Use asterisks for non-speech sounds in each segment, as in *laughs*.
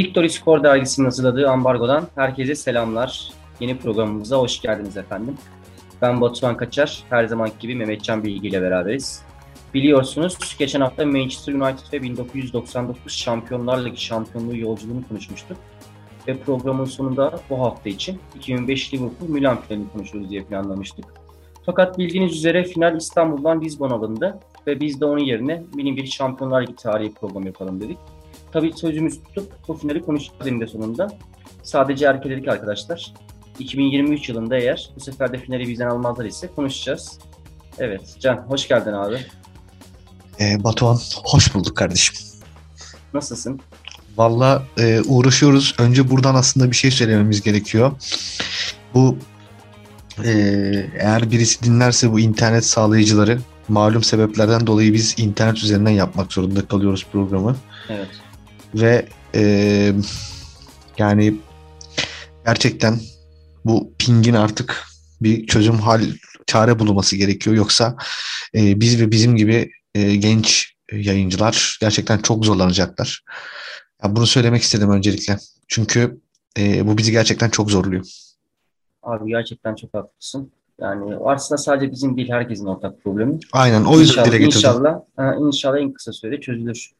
Victory Score dergisinin hazırladığı ambargodan herkese selamlar. Yeni programımıza hoş geldiniz efendim. Ben Batuhan Kaçar, her zamanki gibi Mehmetcan Bilgi ile beraberiz. Biliyorsunuz geçen hafta Manchester United ve 1999 Şampiyonlar Ligi şampiyonluğu yolculuğunu konuşmuştuk. Ve programın sonunda bu hafta için 2005 Liverpool Milan finalini konuşuruz diye planlamıştık. Fakat bildiğiniz üzere final İstanbul'dan Lisbon alındı ve biz de onun yerine benim bir Şampiyonlar Ligi tarihi program yapalım dedik. Tabii sözümüz tutup bu finali konuşacağız eninde sonunda. Sadece erkeledik arkadaşlar. 2023 yılında eğer bu sefer de finali bizden almazlar ise konuşacağız. Evet Can hoş geldin abi. Ee, Batuhan hoş bulduk kardeşim. Nasılsın? Valla e, uğraşıyoruz. Önce buradan aslında bir şey söylememiz gerekiyor. Bu e, eğer birisi dinlerse bu internet sağlayıcıları malum sebeplerden dolayı biz internet üzerinden yapmak zorunda kalıyoruz programı. Evet. Ve e, yani gerçekten bu pingin artık bir çözüm hal çare bulunması gerekiyor. Yoksa e, biz ve bizim gibi e, genç yayıncılar gerçekten çok zorlanacaklar. Ya bunu söylemek istedim öncelikle. Çünkü e, bu bizi gerçekten çok zorluyor. Abi gerçekten çok haklısın. Yani aslında sadece bizim değil herkesin ortak problemi. Aynen o yüzden İnşallah, dile getirdim. inşallah, inşallah en kısa sürede çözülür.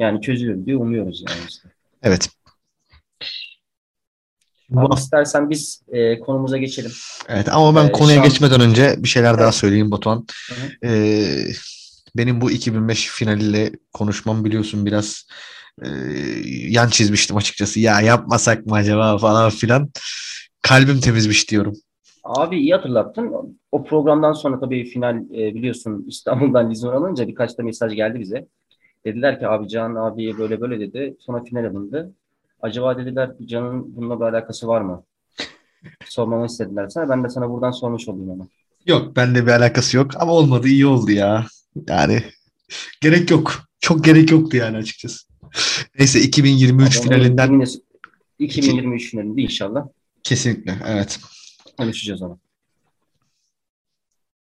Yani çözülür diye umuyoruz yani işte. Evet. Abi istersen biz e, konumuza geçelim. Evet ama ben Ee, konuya şamp- geçmeden önce bir şeyler daha Evet. söyleyeyim Batuhan. Hı hı. Ee, benim bu 2005 finaliyle konuşmam biliyorsun biraz e, yan çizmiştim açıkçası. Ya yapmasak mı acaba falan filan. Kalbim temizmiş diyorum. Abi iyi hatırlattın. O programdan sonra tabii final e, biliyorsun İstanbul'dan *laughs* Lizon alınca birkaç da mesaj geldi bize. Dediler ki abi Can abiye böyle böyle dedi. Sonra final alındı. Acaba dediler Can'ın bununla bir alakası var mı? Sormamı istediler sana. Ben de sana buradan sormuş olayım ama. Yok bende bir alakası yok ama olmadı iyi oldu ya. Yani gerek yok. Çok gerek yoktu yani açıkçası. Neyse 2023 Ama finalinden 2000 2023 finalinde inşallah kesinlikle evet. konuşacağız onu.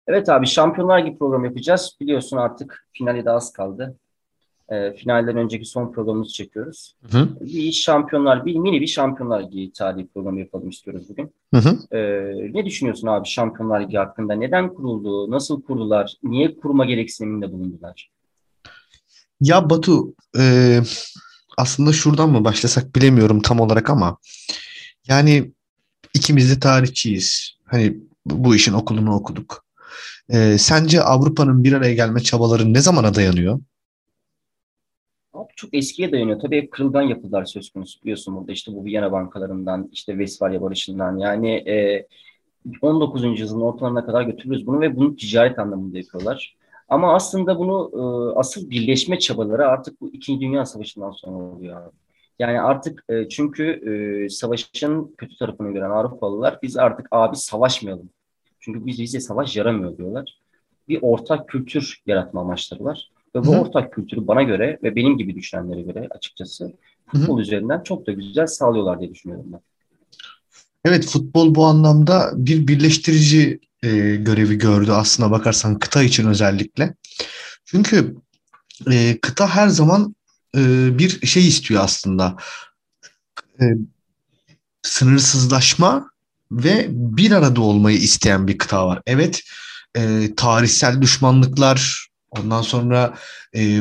Evet abi Şampiyonlar Ligi programı yapacağız. Biliyorsun artık finale de az kaldı. E, finalden önceki son programımızı çekiyoruz. Hı hı. Bir şampiyonlar, bir mini bir Şampiyonlar Ligi tarihi programı yapalım istiyoruz bugün. Hı hı. Ee, ne düşünüyorsun abi Şampiyonlar Ligi hakkında? Neden kuruldu? Nasıl kurdular? Niye kurma gereksiniminde bulundular? Ya Batu e, aslında şuradan mı başlasak bilemiyorum tam olarak ama yani ikimiz de tarihçiyiz. Hani bu bu işin okulunu okuduk. E, sence Avrupa'nın bir araya gelme çabaları ne zamana dayanıyor? Çok eskiye dayanıyor. Tabii kırılgan yapılar söz konusu. Biliyorsun burada işte bu Viyana bankalarından, işte Westfalia barışından yani e, 19. yüzyılın ortalarına kadar götürürüz bunu ve bunu ticaret anlamında yapıyorlar. Ama aslında bunu e, asıl birleşme çabaları artık bu İkinci Dünya Savaşı'ndan sonra oluyor. Yani artık e, çünkü e, savaşın kötü tarafını gören Avrupalılar biz artık abi savaşmayalım. Çünkü biz bize savaş yaramıyor diyorlar. Bir ortak kültür yaratma amaçları var. Ve bu Hı hı. ortak kültürü bana göre ve benim gibi düşünenlere göre açıkçası futbol üzerinden çok da güzel sağlıyorlar diye düşünüyorum ben. Evet futbol bu anlamda bir birleştirici e, görevi gördü aslına bakarsan kıta için özellikle. Çünkü e, kıta her zaman e, bir şey istiyor aslında. E, sınırsızlaşma ve bir arada olmayı isteyen bir kıta var. Evet, e, tarihsel düşmanlıklar, ondan sonra e,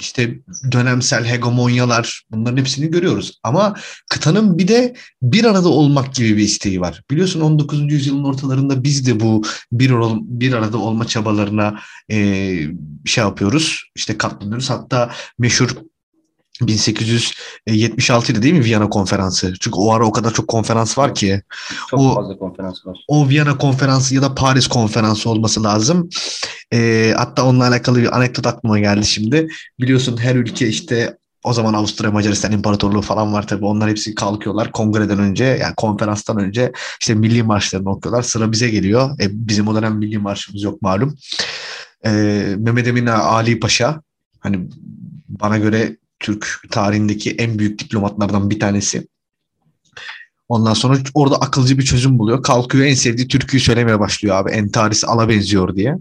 işte dönemsel hegemonyalar bunların hepsini görüyoruz. Ama kıtanın bir de bir arada olmak gibi bir isteği var. Biliyorsun 19. yüzyılın ortalarında biz de bu bir, ol- bir arada olma çabalarına e, şey yapıyoruz. İşte katlanıyoruz. Hatta meşhur 1876'ydı değil mi Viyana konferansı? Çünkü o ara o kadar çok konferans var ki. Çok O- fazla konferans var. O Viyana konferansı ya da Paris konferansı olması lazım. Ee, hatta onunla alakalı bir anekdot aklıma geldi şimdi. Biliyorsun her ülke işte o zaman Avusturya Macaristan İmparatorluğu falan var tabii. Onlar hepsi kalkıyorlar kongreden önce yani konferanstan önce işte milli marşlarını okuyorlar. Sıra bize geliyor. E, bizim o dönem milli marşımız yok malum. Ee, Mehmet Emin Ali Paşa hani bana göre Türk tarihindeki en büyük diplomatlardan bir tanesi. Ondan sonra orada akılcı bir çözüm buluyor. Kalkıyor en sevdiği türküyü söylemeye başlıyor abi. Entaris ala benziyor diye.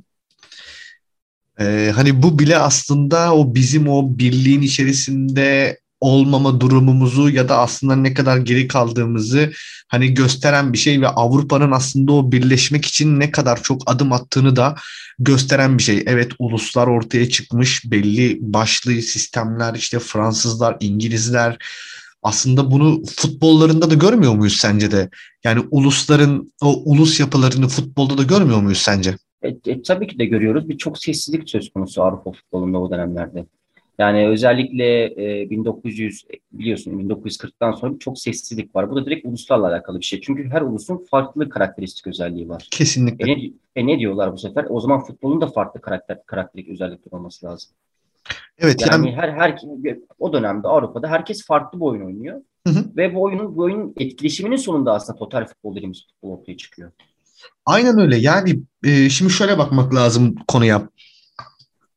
Ee, hani bu bile aslında o bizim o birliğin içerisinde olmama durumumuzu ya da aslında ne kadar geri kaldığımızı hani gösteren bir şey ve Avrupa'nın aslında o birleşmek için ne kadar çok adım attığını da gösteren bir şey. Evet uluslar ortaya çıkmış belli başlı sistemler işte Fransızlar, İngilizler aslında bunu futbollarında da görmüyor muyuz sence de? Yani ulusların o ulus yapılarını futbolda da görmüyor muyuz sence? E, e, tabii ki de görüyoruz. Bir çok sessizlik söz konusu Avrupa futbolunda o dönemlerde. Yani özellikle e, 1900 biliyorsun 1940'tan sonra çok sessizlik var. Bu da direkt uluslarla alakalı bir şey. Çünkü her ulusun farklı karakteristik özelliği var. Kesinlikle. E ne, e ne diyorlar bu sefer? O zaman futbolun da farklı karakter karakteristik özellikler olması lazım. Evet yani, yani her her o dönemde Avrupa'da herkes farklı bir oyun oynuyor. Hı hı. Ve bu oyunun bu oyunun etkileşiminin sonunda aslında total futbol dediğimiz futbol ortaya çıkıyor. Aynen öyle. Yani e, şimdi şöyle bakmak lazım konuya.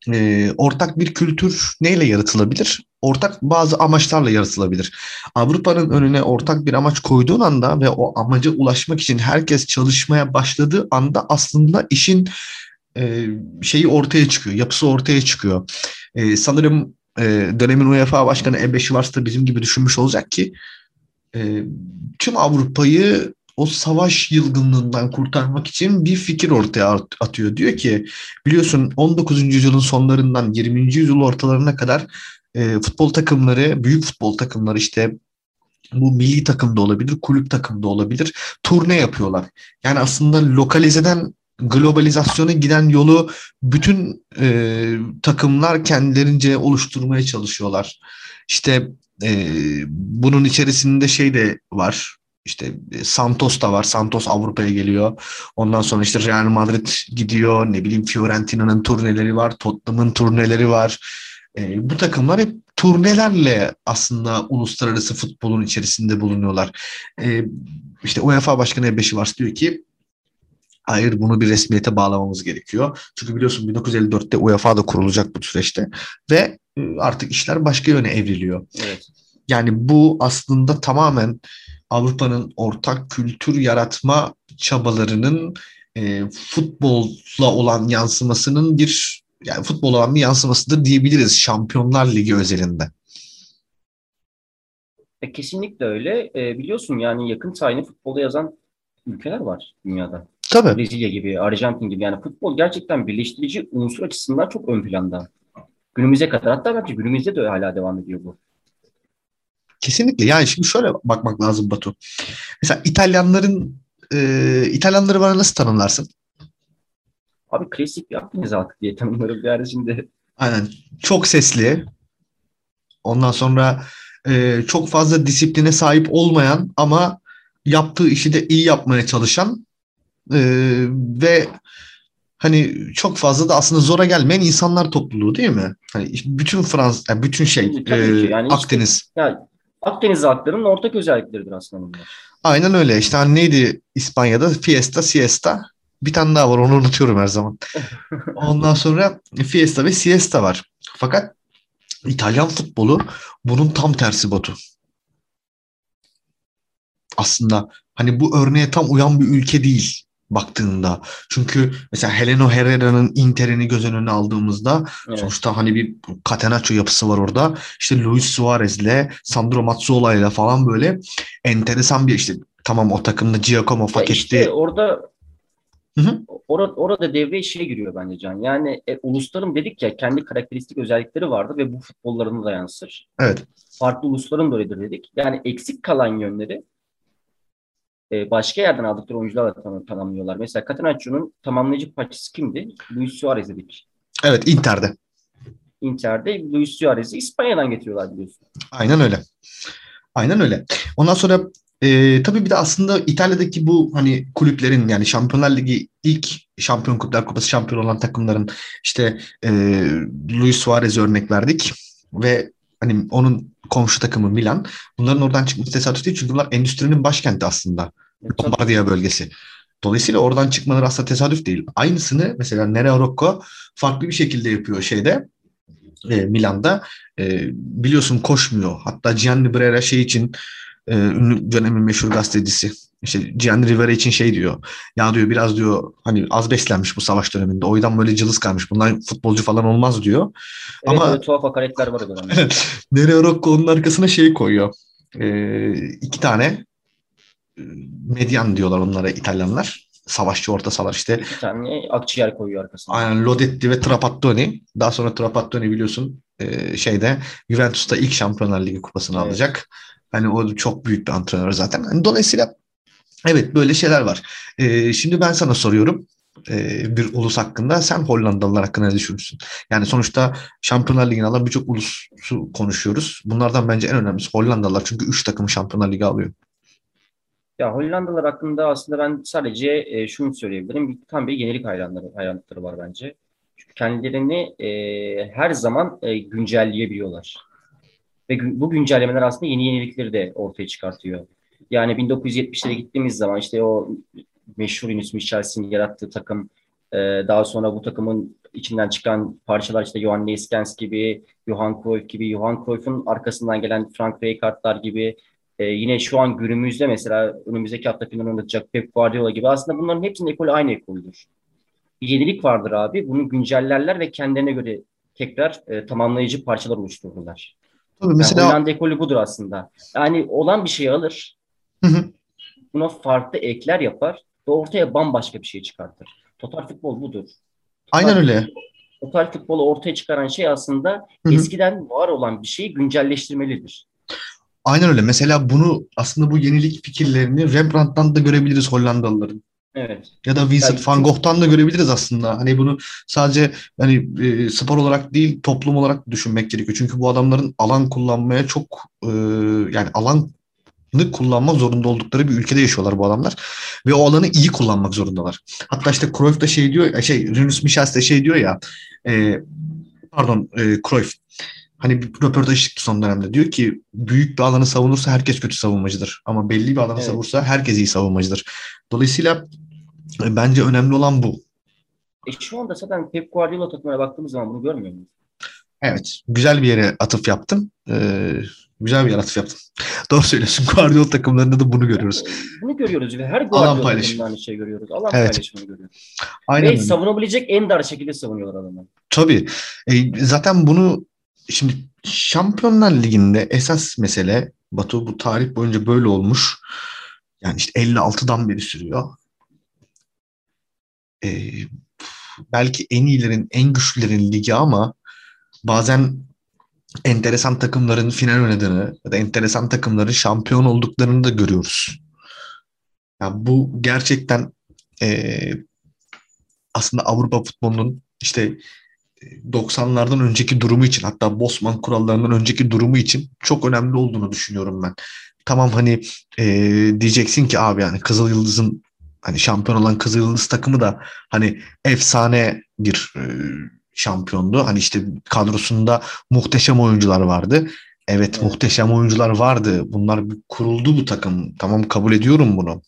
E, ortak bir kültür neyle yaratılabilir? Ortak bazı amaçlarla yaratılabilir. Avrupa'nın önüne ortak bir amaç koyduğun anda ve o amaca ulaşmak için herkes çalışmaya başladığı anda aslında işin e, şeyi ortaya çıkıyor, yapısı ortaya çıkıyor. E, sanırım e, dönemin UEFA Başkanı Ebbe Schwarz da bizim gibi düşünmüş olacak ki e, tüm Avrupa'yı o savaş yılgınlığından kurtarmak için bir fikir ortaya atıyor. Diyor ki biliyorsun 19. yüzyılın sonlarından 20. yüzyıl ortalarına kadar e, futbol takımları, büyük futbol takımları işte bu milli takımda olabilir, kulüp takımda olabilir. Turne yapıyorlar. Yani aslında lokalizeden globalizasyona giden yolu bütün e, takımlar kendilerince oluşturmaya çalışıyorlar. İşte e, bunun içerisinde şey de var. İşte e, Santos da var. Santos Avrupa'ya geliyor. Ondan sonra işte Real Madrid gidiyor. Ne bileyim Fiorentina'nın turneleri var. Tottenham'ın turneleri var. E, bu takımlar hep turnelerle aslında uluslararası futbolun içerisinde bulunuyorlar. E, işte UEFA Başkanı Ebeşi var diyor ki Hayır bunu bir resmiyete bağlamamız gerekiyor. Çünkü biliyorsun 1954'te UEFA da kurulacak bu süreçte ve artık işler başka yöne evriliyor. Evet. Yani bu aslında tamamen Avrupa'nın ortak kültür yaratma çabalarının e, futbolla olan yansımasının bir yani futbol olan bir yansımasıdır diyebiliriz Şampiyonlar Ligi özelinde. E, kesinlikle öyle. E, biliyorsun yani yakın tarihini futbolda yazan ülkeler var dünyada. Tabii. Brezilya gibi, Arjantin gibi. Yani futbol gerçekten birleştirici unsur açısından çok ön planda. Günümüze kadar. Hatta bence günümüzde de hala devam ediyor bu. Kesinlikle. Yani şimdi şöyle bakmak lazım Batu. Mesela İtalyanların e, İtalyanları bana nasıl tanımlarsın? Abi klasik Akdeniz halkı diye tanımlarım yani şimdi. Aynen. Çok sesli. Ondan sonra e, çok fazla disipline sahip olmayan ama yaptığı işi de iyi yapmaya çalışan e, ve hani çok fazla da aslında zora gelmeyen insanlar topluluğu değil mi? Hani bütün Fransız, yani bütün şey e, yani Akdeniz. Işte, ya Akdeniz halklarının ortak özellikleridir aslında bunlar. Aynen öyle. İşte hani neydi İspanya'da? Fiesta, siesta. Bir tane daha var onu unutuyorum her zaman. *laughs* Ondan sonra Fiesta ve Siesta var. Fakat İtalyan futbolu bunun tam tersi botu. Aslında hani bu örneğe tam uyan bir ülke değil baktığında. Çünkü mesela Heleno Herrera'nın Inter'ini göz önüne aldığımızda evet. sonuçta hani bir Catenaccio yapısı var orada. İşte Luis Suarez'le, Sandro Mazzola'yla falan böyle enteresan bir işte tamam o takımda Giacomo Facchetti. İşte orada Hı hı. Orada, orada devreye şey giriyor bence Can. Yani e, ulusların dedik ya kendi karakteristik özellikleri vardı ve bu futbollarını da yansır. Evet. Farklı ulusların da öyledir dedik. Yani eksik kalan yönleri e, başka yerden aldıkları oyuncularla tam, tamamlıyorlar. Mesela Catanaccio'nun tamamlayıcı parçası kimdi? Luis Suarez dedik. Evet Inter'de. Inter'de Luis Suarez'i İspanya'dan getiriyorlar biliyorsun. Aynen öyle. Aynen öyle. Ondan sonra e, tabii bir de aslında İtalya'daki bu hani kulüplerin yani Şampiyonlar Ligi ilk Şampiyon Kulüpler Kupası şampiyon olan takımların işte e, Luis Suarez örnek verdik ve hani onun komşu takımı Milan. Bunların oradan çıkması tesadüf değil çünkü bunlar endüstrinin başkenti aslında. Lombardiya bölgesi. Dolayısıyla oradan çıkmaları aslında tesadüf değil. Aynısını mesela Nereo Rocco farklı bir şekilde yapıyor şeyde e, Milan'da. E, biliyorsun koşmuyor. Hatta Gianni Brera şey için e, ünlü dönemin meşhur gazetecisi İşte Gianni Rivera için şey diyor. Ya diyor biraz diyor hani az beslenmiş bu savaş döneminde. O yüzden böyle cılız kalmış. Bunlar futbolcu falan olmaz diyor. Evet, Ama böyle tuhaf hakaretler var o dönemde. *laughs* Nereo Rocco onun arkasına şey koyuyor. Ee, iki tane e, medyan diyorlar onlara İtalyanlar. Savaşçı orta sahalar işte. İki tane akciğer koyuyor arkasına. Aynen Lodetti ve Trapattoni. Daha sonra Trapattoni biliyorsun e, şeyde Juventus'ta ilk Şampiyonlar Ligi kupasını Evet. alacak. Hani o çok büyük bir antrenör zaten. Hani dolayısıyla evet böyle şeyler var. E, şimdi ben sana soruyorum. e, bir ulus hakkında sen Hollandalılar hakkında ne düşünürsün? Yani sonuçta Şampiyonlar Ligi'ni alan birçok ulusu konuşuyoruz. Bunlardan bence en önemlisi Hollandalılar. Çünkü 3 takım Şampiyonlar Ligi alıyor. Ya Hollandalılar hakkında aslında ben sadece e, şunu söyleyebilirim. Tam bir yenilik hayranları, hayranlıkları var bence. Çünkü kendilerini e, her zaman e, güncelleyebiliyorlar. Ve bu güncellemeler aslında yeni yenilikleri de ortaya çıkartıyor. Yani 1970'lere gittiğimiz zaman işte o meşhur Yunus Michel'sin yarattığı takım, e, daha sonra bu takımın içinden çıkan parçalar işte Johan Neyskens gibi, Johan Cruyff gibi, Johan Cruyff'un arkasından gelen Frank Rijkaard'lar gibi, ee, yine şu an günümüzde mesela önümüzdeki hafta final oynatacak Pep Guardiola gibi aslında bunların hepsinin ekolü aynı ekoldür. Bir yenilik vardır abi. Bunu güncellerler ve kendilerine göre tekrar e, tamamlayıcı parçalar oluştururlar. Tabii Yani mesela Hollanda ekolü budur aslında. Yani olan bir şeyi alır, Hı hı. buna farklı ekler yapar ve ortaya bambaşka bir şey çıkartır. Total futbol budur. aynen öyle. Total futbolu ortaya çıkaran şey aslında Hı hı. eskiden var olan bir şeyi güncelleştirmelidir. Aynen öyle. Mesela bunu aslında bu yenilik fikirlerini Rembrandt'tan da görebiliriz Hollandalıların. Evet. Ya da Vincent Yani van Gogh'tan da görebiliriz aslında. Hani bunu sadece hani e, spor olarak değil toplum olarak düşünmek gerekiyor. Çünkü bu adamların alan kullanmaya çok e, yani alanı kullanmak zorunda oldukları bir ülkede yaşıyorlar bu adamlar. Ve o alanı iyi kullanmak zorundalar. Hatta işte Cruyff da şey diyor şey Rinus Michels de şey diyor ya e, pardon e, Cruyff hani bir röportaj çıktı son dönemde. Diyor ki büyük bir alanı savunursa herkes kötü savunmacıdır. Ama belli bir alanı Evet. savunursa herkes iyi savunmacıdır. Dolayısıyla bence önemli olan bu. E şu anda zaten Pep Guardiola takımına baktığımız zaman bunu görmüyor muyuz? Evet. Güzel bir yere atıf yaptın. Ee, güzel bir yere atıf yaptın. *laughs* Doğru söylüyorsun. Guardiola takımlarında da bunu görüyoruz. Bunu görüyoruz ve her Guardiola takımında aynı şeyi görüyoruz. Alan Evet. paylaşımını görüyoruz. Aynen Ve öyle. savunabilecek en dar şekilde savunuyorlar adamı. Tabii. E, zaten bunu şimdi Şampiyonlar Ligi'nde esas mesele Batu bu tarih boyunca böyle olmuş. Yani işte 56'dan beri sürüyor. E, belki en iyilerin, en güçlülerin ligi ama bazen enteresan takımların final oynadığını ya da enteresan takımların şampiyon olduklarını da görüyoruz. Yani bu gerçekten e, aslında Avrupa futbolunun işte 90'lardan önceki durumu için hatta Bosman kurallarından önceki durumu için çok önemli olduğunu düşünüyorum ben. Tamam hani e, diyeceksin ki abi yani Kızıl Yıldız'ın hani şampiyon olan Kızıl Yıldız takımı da hani efsane bir e, şampiyondu. Hani işte kadrosunda muhteşem oyuncular vardı. Evet, Evet. muhteşem oyuncular vardı. Bunlar kuruldu bu takım. Tamam kabul ediyorum bunu.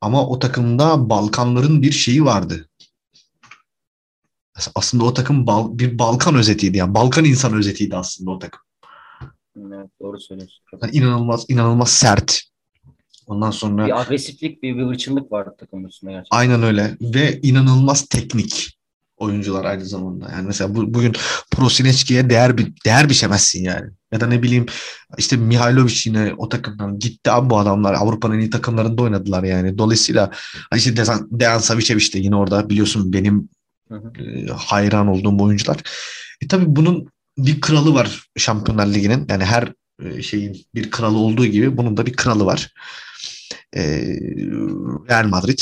Ama o takımda Balkanların bir şeyi vardı. Aslında o takım Bal- bir Balkan özetiydi yani. Balkan insan özetiydi aslında o takım. Evet, doğru söylüyorsun. Yani inanılmaz inanılmaz sert. Ondan sonra Bir agresiflik, bir, bir hırçınlık var takımın üstünde gerçekten. aynen öyle ve inanılmaz teknik oyuncular aynı zamanda. Yani mesela bu, bugün Prosinecki'ye değer bir değer biçemezsin yani. Ya da ne bileyim işte Mihailovic yine o takımdan gitti abi bu adamlar Avrupa'nın en iyi takımlarında oynadılar yani. Dolayısıyla işte Dejan, Dejan Savicevic de yine orada biliyorsun benim Hı hı. e, hayran olduğum oyuncular. E tabii bunun bir kralı var Şampiyonlar Ligi'nin. Yani her e, şeyin bir kralı olduğu gibi bunun da bir kralı var. E, Real Madrid.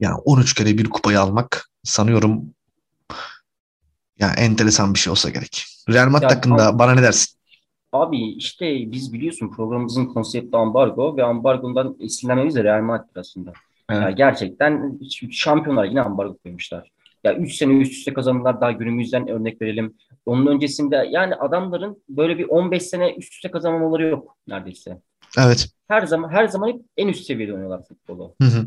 Yani 13 kere bir kupayı almak sanıyorum yani enteresan bir şey olsa gerek. Real Madrid Ya, hakkında bana ne dersin? Abi işte biz biliyorsun programımızın konsepti ambargo ve ambargodan esinlenmemiz de Real Madrid aslında. Evet. Yani gerçekten şampiyonlar yine ambargo koymuşlar. Ya 3 sene üst üste kazandılar daha günümüzden örnek verelim. Onun öncesinde yani adamların böyle bir 15 sene üst üste kazanmaları yok neredeyse. Evet. Her zaman her zaman hep en üst seviyede oynuyorlar futbolu. Hı hı.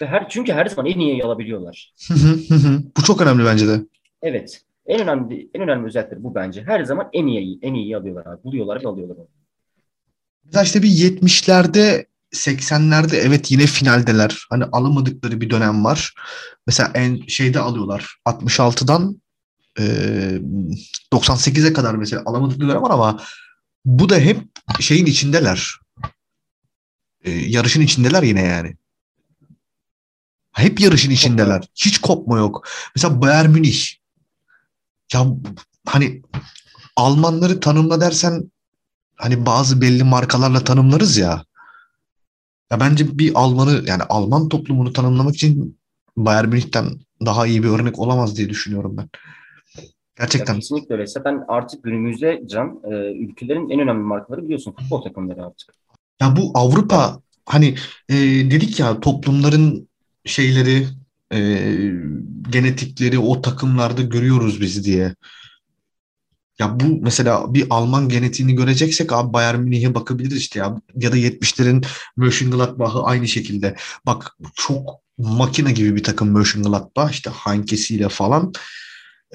Ve her çünkü her zaman en iyi alabiliyorlar. Hı hı hı hı. Bu çok önemli bence de. Evet. En önemli en önemli özellikleri bu bence. Her zaman en iyi en iyi alıyorlar abi. Buluyorlar ve alıyorlar onu. Mesela işte bir 70'lerde 80'lerde evet yine finaldeler. Hani alamadıkları bir dönem var. Mesela en şeyde alıyorlar. 66'dan e, 98'e kadar mesela alamadıkları dönem var ama bu da hep şeyin içindeler. E, yarışın içindeler yine yani. Hep yarışın içindeler. Hiç kopma yok. Mesela Bayern Münih. Ya hani Almanları tanımla dersen hani bazı belli markalarla tanımlarız ya. Ya bence bir Almanı yani Alman toplumunu tanımlamak için Bayern Münih'ten daha iyi bir örnek olamaz diye düşünüyorum ben. Gerçekten. Ya kesinlikle öyle. Zaten artık günümüzde Can e, ülkelerin en önemli markaları biliyorsun futbol takımları artık. Ya bu Avrupa hani e, dedik ya toplumların şeyleri e, genetikleri o takımlarda görüyoruz biz diye. Ya bu mesela bir Alman genetiğini göreceksek abi Bayern Münih'e bakabiliriz işte ya. Ya da 70'lerin Mönchengladbach'ı aynı şekilde. Bak çok makine gibi bir takım Mönchengladbach işte Heinkesi'yle falan.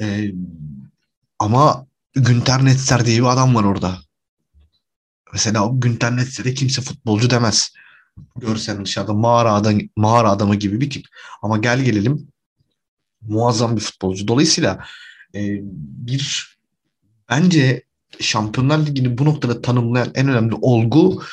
Ee, ama Günter Netzer diye bir adam var orada. Mesela o Günter Netzer'e kimse futbolcu demez. Görsen dışarıda mağara, adam, mağara adamı gibi bir tip. Ama gel gelelim muazzam bir futbolcu. Dolayısıyla e, bir bence Şampiyonlar Ligi'ni bu noktada tanımlayan en önemli olgu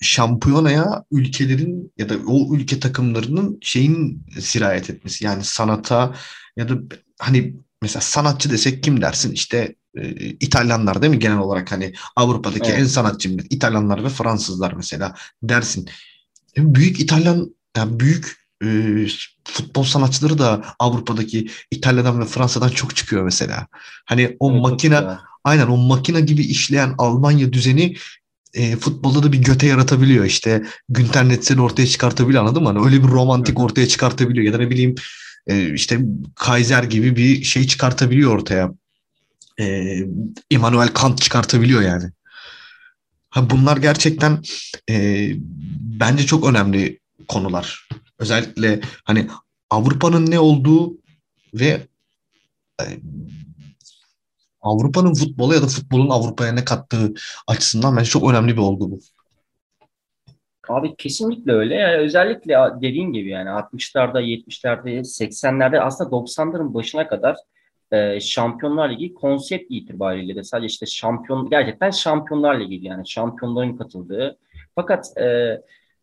şampiyonaya ülkelerin ya da o ülke takımlarının şeyin sirayet etmesi. Yani sanata ya da hani mesela sanatçı desek kim dersin? İşte İtalyanlar değil mi genel olarak hani Avrupa'daki evet. en sanatçı millet İtalyanlar ve Fransızlar mesela dersin. Büyük İtalyan yani büyük e, futbol sanatçıları da Avrupa'daki İtalya'dan ve Fransa'dan çok çıkıyor mesela. Hani o evet, makine aynen o makine gibi işleyen Almanya düzeni e, futbolda da bir göte yaratabiliyor. İşte Günter Netzer'i ortaya çıkartabiliyor anladın mı? Hani öyle bir romantik evet. ortaya çıkartabiliyor ya da ne bileyim e, işte Kaiser gibi bir şey çıkartabiliyor ortaya. E, Kant çıkartabiliyor yani. Ha, bunlar gerçekten e, bence çok önemli konular. Özellikle hani Avrupa'nın ne olduğu ve e, Avrupa'nın futbolu ya da futbolun Avrupa'ya ne kattığı açısından bence çok önemli bir olgu bu. Abi kesinlikle öyle. Yani özellikle dediğin gibi yani 60'larda, 70'lerde, 80'lerde aslında 90'ların başına kadar e, Şampiyonlar Ligi konsept itibariyle de sadece işte şampiyon gerçekten Şampiyonlar Ligi yani şampiyonların katıldığı. Fakat e,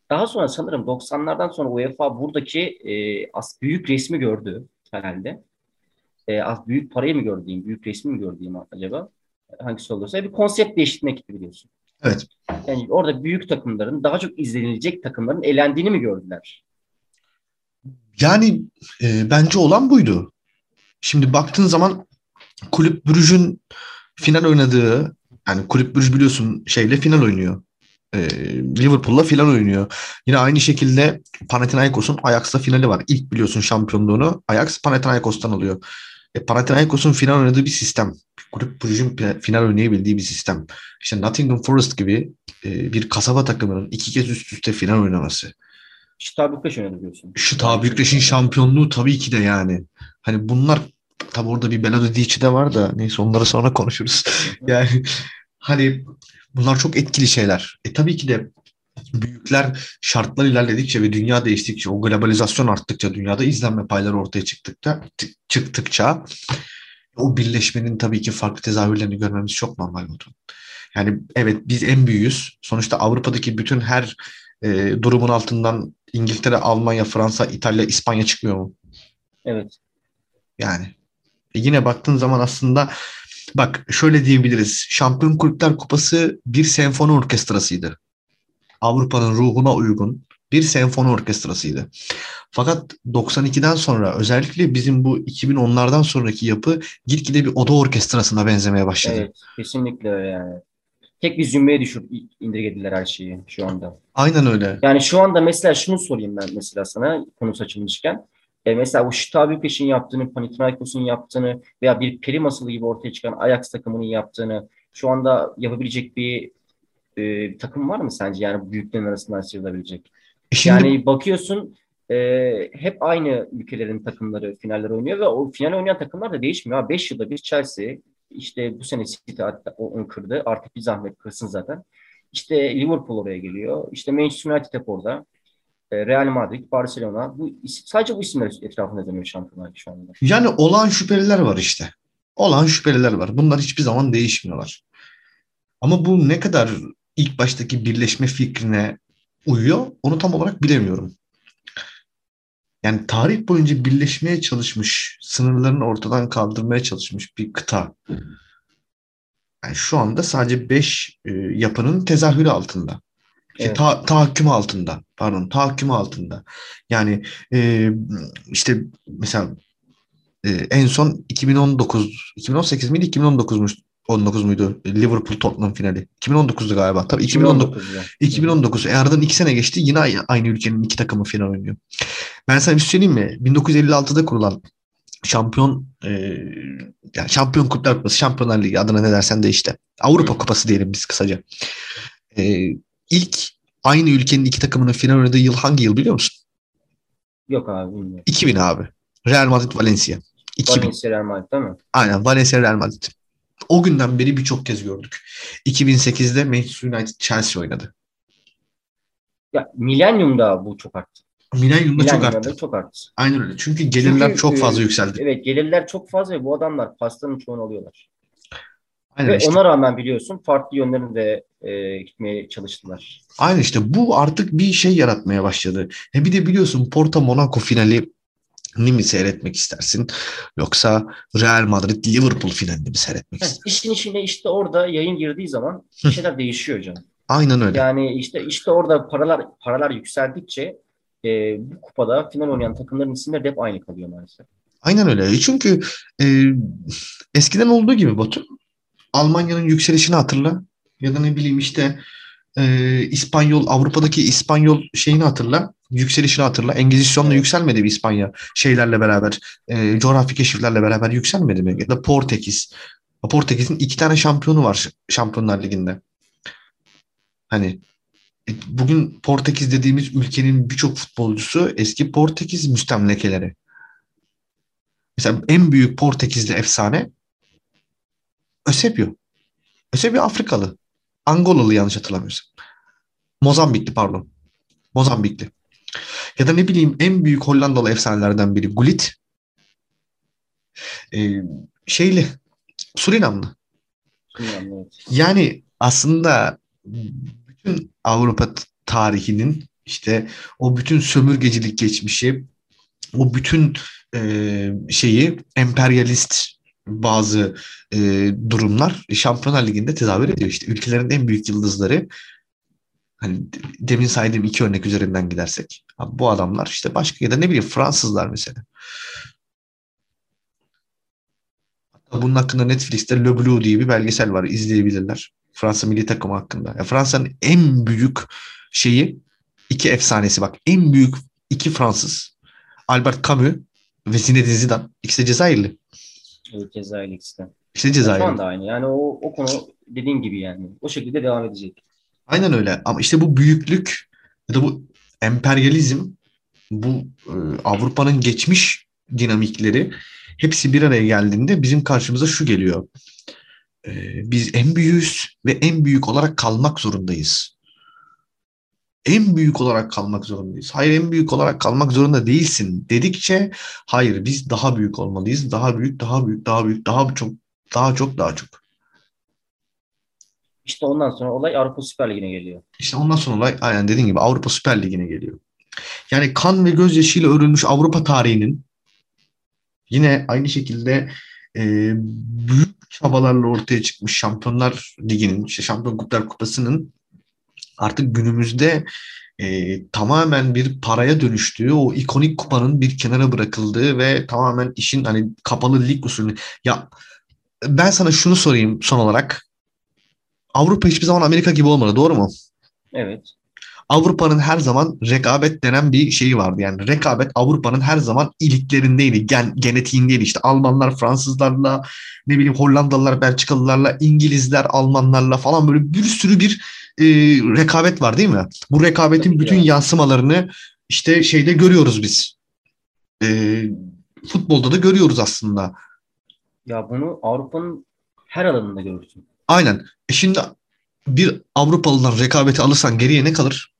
daha sonra sanırım 90'lardan sonra UEFA buradaki e, as büyük resmi gördü herhalde. E, az büyük parayı mı gördüğüm, büyük resmi mi gördüğüm acaba? Hangisi olursa bir konsept değiştirmek gitti biliyorsun. Evet. Yani orada büyük takımların daha çok izlenilecek takımların elendiğini mi gördüler? Yani e, bence olan buydu. Şimdi baktığın zaman Kulüp Brüj'ün final oynadığı yani Kulüp Brüj biliyorsun şeyle final oynuyor e, Liverpool'la final oynuyor. Yine aynı şekilde Panathinaikos'un Ajax'la finali var. İlk biliyorsun şampiyonluğunu Ajax Panathinaikos'tan alıyor. E, Panathinaikos'un final oynadığı bir sistem. Kulüp Brugge'ün final oynayabildiği bir sistem. İşte Nottingham Forest gibi e, bir kasaba takımının iki kez üst üste final oynaması. Şita Bükreş oynadı diyorsun. Şita Bükreş'in şampiyonluğu tabii ki de yani. Hani bunlar tabi orada bir Belado Dici de var da neyse onları sonra konuşuruz. *laughs* yani hani Bunlar çok etkili şeyler. E tabii ki de büyükler şartlar ilerledikçe ve dünya değiştikçe, o globalizasyon arttıkça, dünyada izlenme payları ortaya çıktıkça, çıktıkça o birleşmenin tabii ki farklı tezahürlerini görmemiz çok normal oldu. Yani evet biz en büyüğüz. Sonuçta Avrupa'daki bütün her e, durumun altından İngiltere, Almanya, Fransa, İtalya, İspanya çıkmıyor mu? Evet. Yani e yine baktığın zaman aslında Bak şöyle diyebiliriz. Şampiyon Kulüpler Kupası bir senfoni orkestrasıydı. Avrupa'nın ruhuna uygun bir senfoni orkestrasıydı. Fakat 92'den sonra özellikle bizim bu 2010'lardan sonraki yapı gitgide bir oda orkestrasına benzemeye başladı. Evet, kesinlikle öyle yani. Tek bir zümreye düşür indirgediler her şeyi şu anda. Aynen öyle. Yani şu anda mesela şunu sorayım ben mesela sana konu açılmışken. E, mesela bu Şita Bükreş'in yaptığını, Panathinaikos'un yaptığını veya bir peri masalı gibi ortaya çıkan Ajax takımının yaptığını şu anda yapabilecek bir, e, takım var mı sence? Yani büyüklerin arasından sıyrılabilecek. E şimdi... Yani bakıyorsun e, hep aynı ülkelerin takımları finaller oynuyor ve o final oynayan takımlar da değişmiyor. 5 yılda bir Chelsea işte bu sene City hatta onu kırdı. Artık bir zahmet kırsın zaten. İşte Liverpool oraya geliyor. İşte Manchester United hep orada. E, Real Madrid, Barcelona. Bu sadece bu isimler etrafında dönüyor şampiyonlar şu anda. Yani olan şüpheliler var işte. Olan şüpheliler var. Bunlar hiçbir zaman değişmiyorlar. Ama bu ne kadar ilk baştaki birleşme fikrine uyuyor onu tam olarak bilemiyorum. Yani tarih boyunca birleşmeye çalışmış, sınırlarını ortadan kaldırmaya çalışmış bir kıta. Yani şu anda sadece 5 e, yapının tezahürü altında. Evet. ta, tahakküm altında. Pardon, tahakküm altında. Yani e, işte mesela e, en son 2019 2018 miydi 2019'muş 19 muydu? Liverpool Tottenham finali. 2019'du galiba. Tabii 2019 2019'da. 2019 e aradan iki sene geçti yine aynı, aynı ülkenin iki takımı final oynuyor. Ben sana bir şey söyleyeyim mi? 1956'da kurulan şampiyon e, yani şampiyon kuplar kupası şampiyonlar ligi adına ne dersen de işte. Avrupa kupası diyelim biz kısaca. E, ilk aynı ülkenin iki takımının final oynadığı yıl hangi yıl biliyor musun Yok abi bilmiyorum. 2000 abi Real Madrid Valencia 2000 Valencia Real Madrid değil mi? Aynen Valencia Real Madrid. O günden beri birçok kez gördük. 2008'de Manchester United Chelsea oynadı. Ya Millennium'da bu çok arttı. Milenyum'da çok arttı. çok arttı. Aynen öyle. Çünkü gelirler Çünkü, çok e, fazla yükseldi. Evet gelirler çok fazla ve bu adamlar pastanın çoğunu alıyorlar. Aynen Ve işte. ona rağmen biliyorsun farklı yönlerine de e, gitmeye çalıştılar. Aynen işte bu artık bir şey yaratmaya başladı. He bir de biliyorsun Porto Monaco finali ni mi seyretmek istersin? Yoksa Real Madrid Liverpool finalini mi seyretmek Heh, istersin? işin içine işte orada yayın girdiği zaman bir şeyler değişiyor canım. Aynen öyle. Yani işte işte orada paralar paralar yükseldikçe e, bu kupada final oynayan takımların isimleri de hep aynı kalıyor maalesef. Aynen öyle. E Çünkü e, eskiden olduğu gibi Batu Almanya'nın yükselişini hatırla ya da ne bileyim işte e, İspanyol Avrupa'daki İspanyol şeyini hatırla yükselişini hatırla. Engizisyonla Evet. yükselmedi mi İspanya şeylerle beraber e, coğrafi keşiflerle beraber yükselmedi mi? Ya da Portekiz. Portekiz'in iki tane şampiyonu var Şampiyonlar Ligi'nde. Hani e, bugün Portekiz dediğimiz ülkenin birçok futbolcusu eski Portekiz müstemlekeleri. Mesela en büyük Portekizli efsane Eusebio. Eusebio Afrikalı. Angolalı yanlış hatırlamıyorsam. Mozambikli pardon. Mozambikli. Ya da ne bileyim en büyük Hollandalı efsanelerden biri Gullit. Ee, şeyli Surinamlı. Evet. Yani aslında bütün Avrupa tarihinin işte o bütün sömürgecilik geçmişi, o bütün e, şeyi emperyalist bazı e, durumlar Şampiyonlar Ligi'nde tezahür ediyor. İşte ülkelerin en büyük yıldızları hani de- demin saydığım iki örnek üzerinden gidersek bu adamlar işte başka ya da ne bileyim Fransızlar mesela. Hatta bunun hakkında Netflix'te Le Bleu diye bir belgesel var. izleyebilirler. Fransa milli takımı hakkında. Ya Fransa'nın en büyük şeyi iki efsanesi bak. En büyük iki Fransız. Albert Camus ve Zinedine Zidane. İkisi de Cezayirli. Cezayir ikisi de. İkisi de Şu anda aynı. Yani o, o konu dediğin gibi yani. O şekilde devam edecek. Aynen öyle. Ama işte bu büyüklük ya da bu emperyalizm, bu e, Avrupa'nın geçmiş dinamikleri hepsi bir araya geldiğinde bizim karşımıza şu geliyor. E, biz en büyüğüz ve en büyük olarak kalmak zorundayız. En büyük olarak kalmak zorundayız. Hayır en büyük olarak kalmak zorunda değilsin dedikçe hayır biz daha büyük olmalıyız. Daha büyük, daha büyük, daha büyük, daha çok, daha çok, daha çok. İşte ondan sonra olay Avrupa Süper Ligi'ne geliyor. İşte ondan sonra olay aynen dediğin gibi Avrupa Süper Ligi'ne geliyor. Yani kan ve gözyaşıyla örülmüş Avrupa tarihinin yine aynı şekilde e, büyük çabalarla ortaya çıkmış Şampiyonlar Ligi'nin, işte Şampiyon Kuplar Kupası'nın artık günümüzde e, tamamen bir paraya dönüştüğü, o ikonik kupanın bir kenara bırakıldığı ve tamamen işin hani kapalı lig usulü. Ya ben sana şunu sorayım son olarak. Avrupa hiçbir zaman Amerika gibi olmadı, doğru mu? Evet. Avrupa'nın her zaman rekabet denen bir şeyi vardı. Yani rekabet Avrupa'nın her zaman iliklerindeydi, gen, genetiğindeydi. İşte Almanlar, Fransızlarla, ne bileyim Hollandalılar, Belçikalılarla, İngilizler, Almanlarla falan böyle bir sürü bir e, rekabet var değil mi? Bu rekabetin Tabii bütün var. yansımalarını işte şeyde görüyoruz biz. E, futbolda da görüyoruz aslında. Ya bunu Avrupa'nın her alanında görürsün. Aynen. E şimdi bir Avrupalı'dan rekabeti alırsan geriye ne kalır?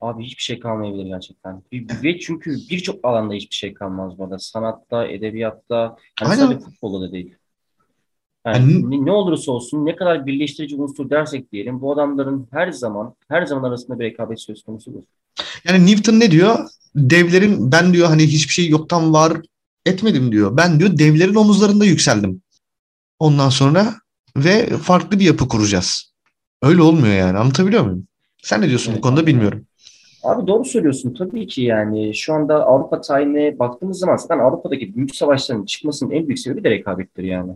Abi hiçbir şey kalmayabilir gerçekten. Ve çünkü birçok alanda hiçbir şey kalmaz burada. Sanatta, edebiyatta, yani Aynen. sadece futbolda da değil. Yani Yani- ne, olursa olsun ne kadar birleştirici unsur dersek diyelim bu adamların her zaman her zaman arasında bir rekabet söz konusudur. Yani Newton ne diyor? Devlerin ben diyor hani hiçbir şey yoktan var etmedim diyor. Ben diyor devlerin omuzlarında yükseldim. Ondan sonra ve farklı bir yapı kuracağız. Öyle olmuyor yani. Anlatabiliyor muyum? Sen ne diyorsun bu Evet, konuda anladım. bilmiyorum. Abi doğru söylüyorsun. Tabii ki yani şu anda Avrupa tarihine baktığımız zaman zaten Avrupa'daki büyük savaşların çıkmasının en büyük sebebi de rekabettir yani.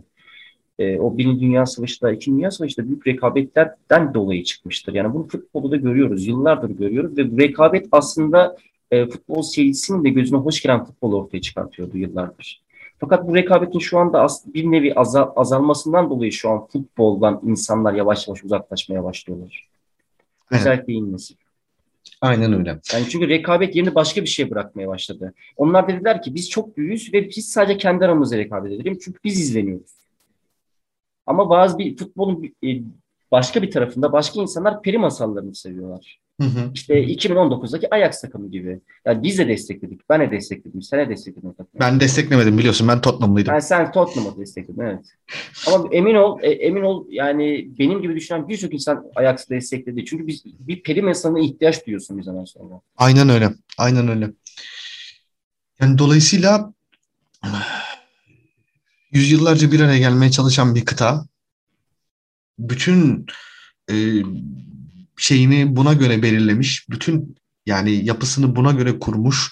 Ee, o Birinci Dünya Savaşı da, İkinci Dünya Savaşı da büyük rekabetlerden dolayı çıkmıştır. Yani bunu futbolda da görüyoruz, yıllardır görüyoruz ve bu rekabet aslında e, futbol seyircisinin de gözüne hoş gelen futbolu ortaya çıkartıyordu yıllardır. Fakat bu rekabetin şu anda bir nevi azal- azalmasından dolayı şu an futboldan insanlar yavaş yavaş uzaklaşmaya başlıyorlar. Evet. Özellikle nesil. Aynen öyle. Yani çünkü rekabet yerini başka bir şeye bırakmaya başladı. Onlar dediler ki biz çok büyüğüz ve biz sadece kendi aramızda rekabet edelim çünkü biz izleniyoruz. Ama bazı bir futbolun e, başka bir tarafında başka insanlar peri masallarını seviyorlar. Hı hı. İşte 2019'daki Ajax takımı gibi. Yani biz de destekledik. Ben de destekledim. Sen de destekledin. Ben desteklemedim biliyorsun. Ben Tottenham'lıydım. Yani sen Tottenham'ı destekledin evet. Ama emin ol, e, emin ol yani benim gibi düşünen birçok insan Ajax'ı destekledi. Çünkü biz bir peri masalına ihtiyaç duyuyorsun bir zaman sonra. Aynen öyle. Aynen öyle. Yani dolayısıyla yüzyıllarca bir araya gelmeye çalışan bir kıta bütün e, şeyini buna göre belirlemiş. Bütün yani yapısını buna göre kurmuş.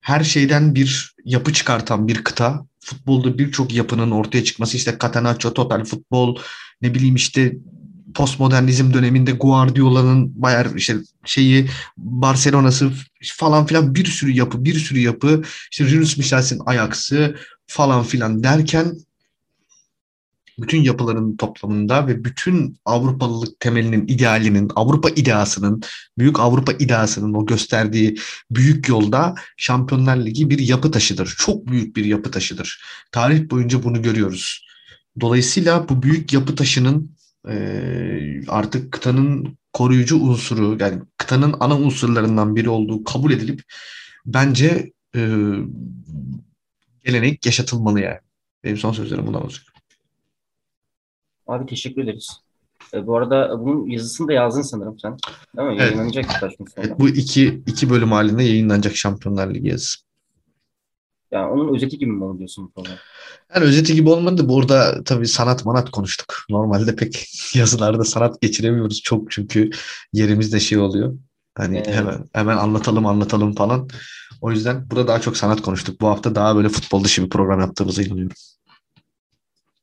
Her şeyden bir yapı çıkartan bir kıta. Futbolda birçok yapının ortaya çıkması işte Catenaccio, Total Futbol, ne bileyim işte postmodernizm döneminde Guardiola'nın Bayern işte şeyi Barcelona'sı falan filan bir sürü yapı, bir sürü yapı. İşte Yunus Michel'sin Ajax'ı falan filan derken bütün yapıların toplamında ve bütün Avrupalılık temelinin, idealinin, Avrupa ideasının, büyük Avrupa ideasının o gösterdiği büyük yolda Şampiyonlar Ligi bir yapı taşıdır. Çok büyük bir yapı taşıdır. Tarih boyunca bunu görüyoruz. Dolayısıyla bu büyük yapı taşının artık kıtanın koruyucu unsuru, yani kıtanın ana unsurlarından biri olduğu kabul edilip bence gelenek yaşatılmalı yani. Benim son sözlerim bundan olacak. Abi teşekkür ederiz. E, bu arada bunun yazısını da yazdın sanırım sen. Değil mi? Evet. Yayınlanacak birkaç gün sonra. Evet, bu iki, iki bölüm halinde yayınlanacak Şampiyonlar Ligi yazısı. Yani onun özeti gibi mi olur diyorsun bu program? Yani özeti gibi olmadı. Burada tabii sanat manat konuştuk. Normalde pek *laughs* yazılarda sanat geçiremiyoruz çok çünkü yerimizde şey oluyor. Hani Evet. hemen hemen anlatalım anlatalım falan. O yüzden burada daha çok sanat konuştuk. Bu hafta daha böyle futbol dışı bir program yaptığımıza inanıyorum.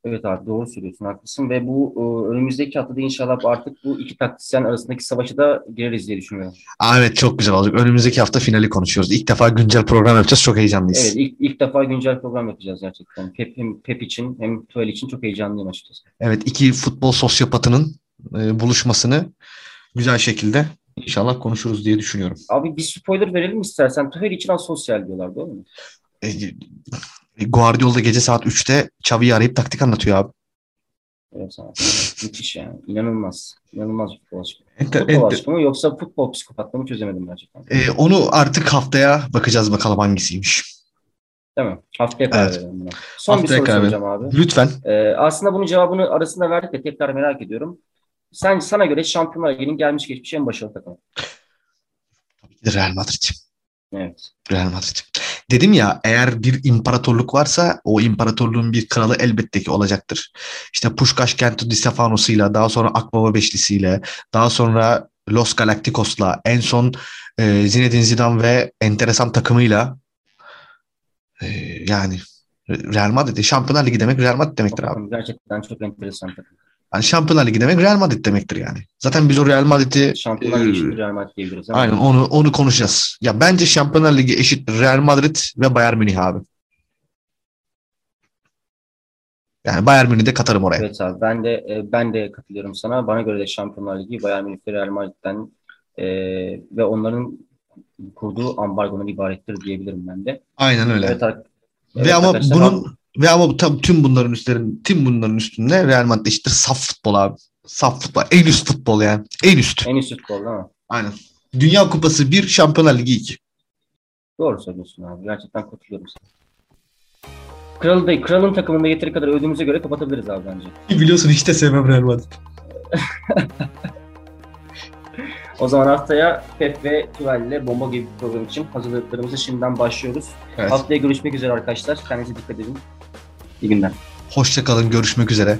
Evet abi doğru söylüyorsun haklısın ve bu e, önümüzdeki haftada inşallah artık bu iki taktisyen arasındaki savaşı da gireriz diye düşünüyorum. Aa, evet çok güzel olacak. Önümüzdeki hafta finali konuşuyoruz. İlk defa güncel program yapacağız. Çok heyecanlıyız. Evet ilk, ilk defa güncel program yapacağız gerçekten. Pep, hem Pep için hem Tuchel için çok heyecanlıyım açıkçası. Evet iki futbol sosyopatının e, buluşmasını güzel şekilde inşallah konuşuruz diye düşünüyorum. Abi bir spoiler verelim istersen. Tuchel için asosyal diyorlar değil mi? E, Guardiola gece saat 3'te Xavi'yi arayıp taktik anlatıyor abi. Evet abi. Müthiş yani. İnanılmaz. İnanılmaz bir futbol aşkı. Enter- Futbol enter- aşkı mı yoksa futbol psikopatlığı mı çözemedim gerçekten. E, onu artık haftaya bakacağız bakalım hangisiymiş. Değil mi? Haftaya karar Evet. verelim buna. Son bir Haftaya soru karar soracağım abi. Lütfen. Ee, aslında bunun cevabını arasında verdik de tekrar merak ediyorum. Sen sana göre Şampiyonlar Ligi'nin gelmiş geçmiş en başarılı takımı. Tabii ki de Real Madrid. Evet. Real Madrid. Dedim ya eğer bir imparatorluk varsa o imparatorluğun bir kralı elbette ki olacaktır. İşte Puskás Kento Di Stefano'suyla daha sonra Akbaba Beşlisi'yle daha sonra Los Galacticos'la en son e, Zinedine Zidane ve enteresan takımıyla e, yani Real Madrid Şampiyonlar Ligi demek Real Madrid demektir abi. Gerçekten çok enteresan takım. Yani Şampiyonlar Ligi demek Real Madrid demektir yani. Zaten biz o Real Madrid'i Şampiyonlar Ligi e, için Real Madrid diyebiliriz. ama Aynen onu onu konuşacağız. Ya bence Şampiyonlar Ligi eşit Real Madrid ve Bayern Münih abi. Yani Bayern Münih'de katarım oraya. Evet abi ben de e, ben de katılıyorum sana. Bana göre de Şampiyonlar Ligi Bayern Münih ve Real Madrid'den e, ve onların kurduğu ambargodan ibarettir diyebilirim ben de. Aynen öyle. Evet, ar- ve evet ama bunun ve ama tam tüm bunların üstlerin tüm bunların üstünde Real Madrid eşittir saf futbol abi. Saf futbol. En üst futbol yani. En üst. En üst futbol değil mi? Aynen. Dünya Kupası 1, Şampiyonlar Ligi 2. Doğru söylüyorsun abi. Gerçekten katılıyorum sana. Kralı da, kralın takımında yeteri kadar övdüğümüze göre kapatabiliriz abi bence. Biliyorsun hiç de sevmem Real Madrid. *laughs* O zaman haftaya Pep ve Tüvel ile bomba gibi bir program için hazırlıklarımızı şimdiden başlıyoruz. Evet. Haftaya görüşmek üzere arkadaşlar. Kendinize dikkat edin. İyi günler. Hoşçakalın. Görüşmek üzere.